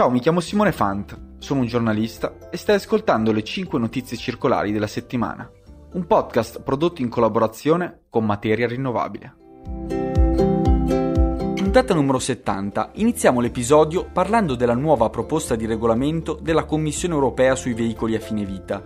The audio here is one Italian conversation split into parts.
Ciao, mi chiamo Simone Fant, sono un giornalista e stai ascoltando le 5 notizie circolari della settimana, un podcast prodotto in collaborazione con Materia Rinnovabile. Puntata numero 70. Iniziamo l'episodio parlando della nuova proposta di regolamento della Commissione europea sui veicoli a fine vita,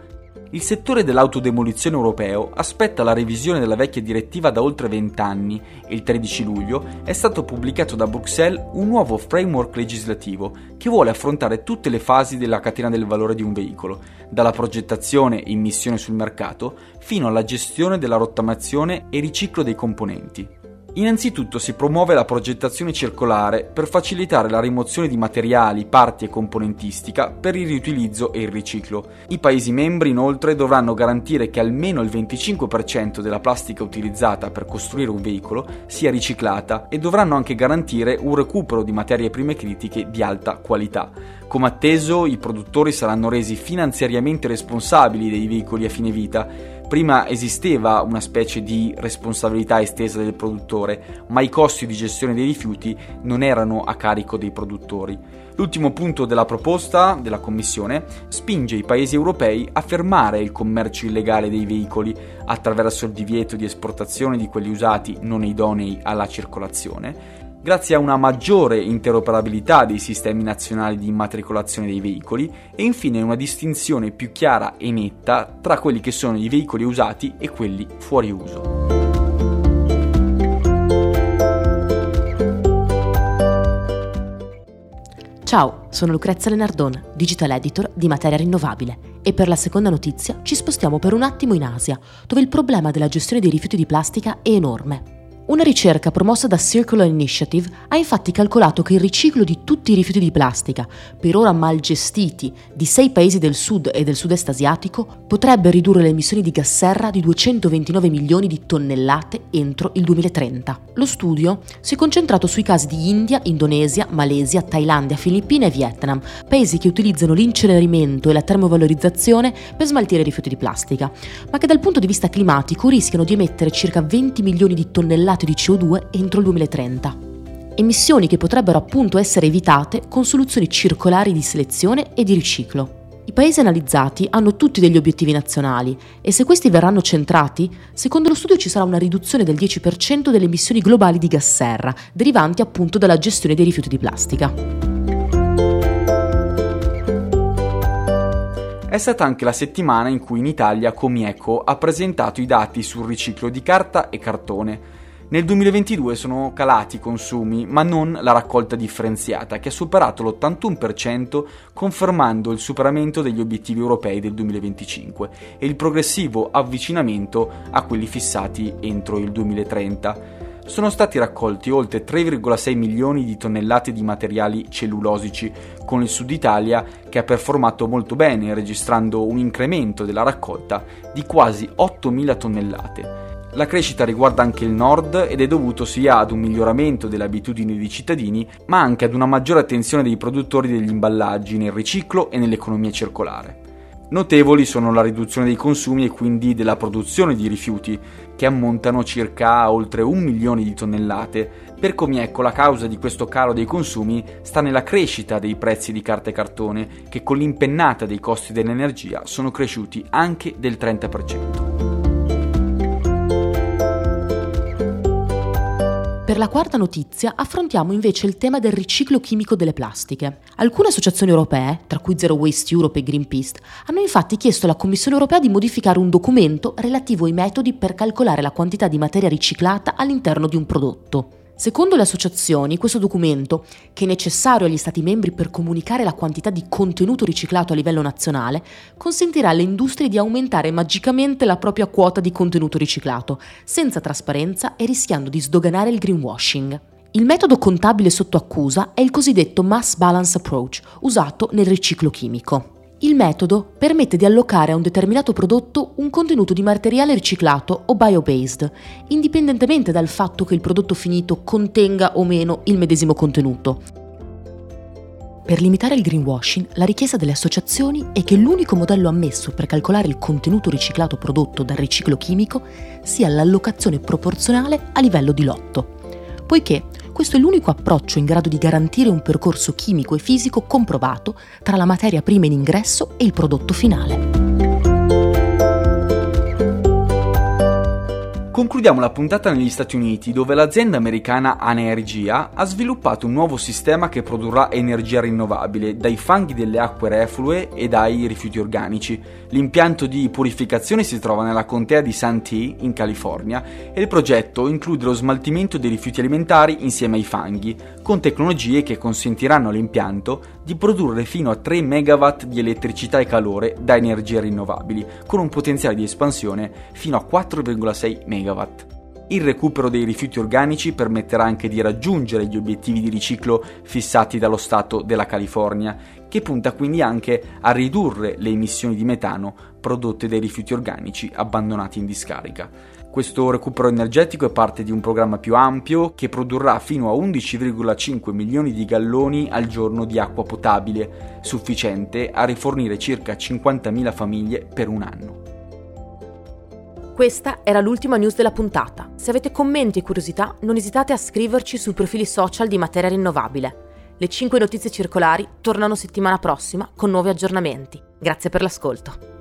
il settore dell'autodemolizione europeo aspetta la revisione della vecchia direttiva da oltre 20 anni e il 13 luglio è stato pubblicato da Bruxelles un nuovo framework legislativo che vuole affrontare tutte le fasi della catena del valore di un veicolo, dalla progettazione e immissione sul mercato fino alla gestione della rottamazione e riciclo dei componenti. Innanzitutto si promuove la progettazione circolare per facilitare la rimozione di materiali, parti e componentistica per il riutilizzo e il riciclo. I Paesi membri inoltre dovranno garantire che almeno il 25% della plastica utilizzata per costruire un veicolo sia riciclata e dovranno anche garantire un recupero di materie prime critiche di alta qualità. Come atteso, i produttori saranno resi finanziariamente responsabili dei veicoli a fine vita Prima esisteva una specie di responsabilità estesa del produttore, ma i costi di gestione dei rifiuti non erano a carico dei produttori. L'ultimo punto della proposta della Commissione spinge i paesi europei a fermare il commercio illegale dei veicoli attraverso il divieto di esportazione di quelli usati non idonei alla circolazione grazie a una maggiore interoperabilità dei sistemi nazionali di immatricolazione dei veicoli e infine una distinzione più chiara e netta tra quelli che sono i veicoli usati e quelli fuori uso. Ciao, sono Lucrezia Lenardon, digital editor di Materia Rinnovabile e per la seconda notizia ci spostiamo per un attimo in Asia, dove il problema della gestione dei rifiuti di plastica è enorme. Una ricerca promossa da Circular Initiative ha infatti calcolato che il riciclo di tutti i rifiuti di plastica, per ora mal gestiti, di sei paesi del sud e del sud-est asiatico, potrebbe ridurre le emissioni di gas serra di 229 milioni di tonnellate entro il 2030. Lo studio si è concentrato sui casi di India, Indonesia, Malesia, Thailandia, Filippine e Vietnam, paesi che utilizzano l'incenerimento e la termovalorizzazione per smaltire i rifiuti di plastica, ma che dal punto di vista climatico rischiano di emettere circa 20 milioni di tonnellate tonnellate di CO2 entro il 2030. Emissioni che potrebbero appunto essere evitate con soluzioni circolari di selezione e di riciclo. I paesi analizzati hanno tutti degli obiettivi nazionali e se questi verranno centrati, secondo lo studio ci sarà una riduzione del 10% delle emissioni globali di gas serra, derivanti appunto dalla gestione dei rifiuti di plastica. È stata anche la settimana in cui in Italia Comieco ha presentato i dati sul riciclo di carta e cartone, nel 2022 sono calati i consumi, ma non la raccolta differenziata, che ha superato l'81%, confermando il superamento degli obiettivi europei del 2025 e il progressivo avvicinamento a quelli fissati entro il 2030 sono stati raccolti oltre 3,6 milioni di tonnellate di materiali cellulosici, con il Sud Italia che ha performato molto bene, registrando un incremento della raccolta di quasi 8.000 tonnellate. La crescita riguarda anche il nord ed è dovuto sia ad un miglioramento delle abitudini dei cittadini, ma anche ad una maggiore attenzione dei produttori degli imballaggi nel riciclo e nell'economia circolare. Notevoli sono la riduzione dei consumi e quindi della produzione di rifiuti, che ammontano circa a oltre un milione di tonnellate. Per Comiecco la causa di questo calo dei consumi sta nella crescita dei prezzi di carta e cartone, che con l'impennata dei costi dell'energia sono cresciuti anche del 30%. Per la quarta notizia affrontiamo invece il tema del riciclo chimico delle plastiche. Alcune associazioni europee, tra cui Zero Waste Europe e Greenpeace, hanno infatti chiesto alla Commissione europea di modificare un documento relativo ai metodi per calcolare la quantità di materia riciclata all'interno di un prodotto. Secondo le associazioni, questo documento, che è necessario agli Stati membri per comunicare la quantità di contenuto riciclato a livello nazionale, consentirà alle industrie di aumentare magicamente la propria quota di contenuto riciclato, senza trasparenza e rischiando di sdoganare il greenwashing. Il metodo contabile sotto accusa è il cosiddetto mass balance approach, usato nel riciclo chimico. Il metodo permette di allocare a un determinato prodotto un contenuto di materiale riciclato o bio-based, indipendentemente dal fatto che il prodotto finito contenga o meno il medesimo contenuto. Per limitare il greenwashing, la richiesta delle associazioni è che l'unico modello ammesso per calcolare il contenuto riciclato prodotto dal riciclo chimico sia l'allocazione proporzionale a livello di lotto, poiché questo è l'unico approccio in grado di garantire un percorso chimico e fisico comprovato tra la materia prima in ingresso e il prodotto finale. Concludiamo la puntata negli Stati Uniti, dove l'azienda americana Anergia ha sviluppato un nuovo sistema che produrrà energia rinnovabile dai fanghi delle acque reflue e dai rifiuti organici. L'impianto di purificazione si trova nella contea di Santee, in California, e il progetto include lo smaltimento dei rifiuti alimentari insieme ai fanghi, con tecnologie che consentiranno all'impianto di produrre fino a 3 MW di elettricità e calore da energie rinnovabili, con un potenziale di espansione fino a 4,6 MW. MW. Il recupero dei rifiuti organici permetterà anche di raggiungere gli obiettivi di riciclo fissati dallo Stato della California, che punta quindi anche a ridurre le emissioni di metano prodotte dai rifiuti organici abbandonati in discarica. Questo recupero energetico è parte di un programma più ampio che produrrà fino a 11,5 milioni di galloni al giorno di acqua potabile, sufficiente a rifornire circa 50.000 famiglie per un anno. Questa era l'ultima news della puntata. Se avete commenti e curiosità, non esitate a scriverci sui profili social di Materia Rinnovabile. Le 5 notizie circolari tornano settimana prossima con nuovi aggiornamenti. Grazie per l'ascolto.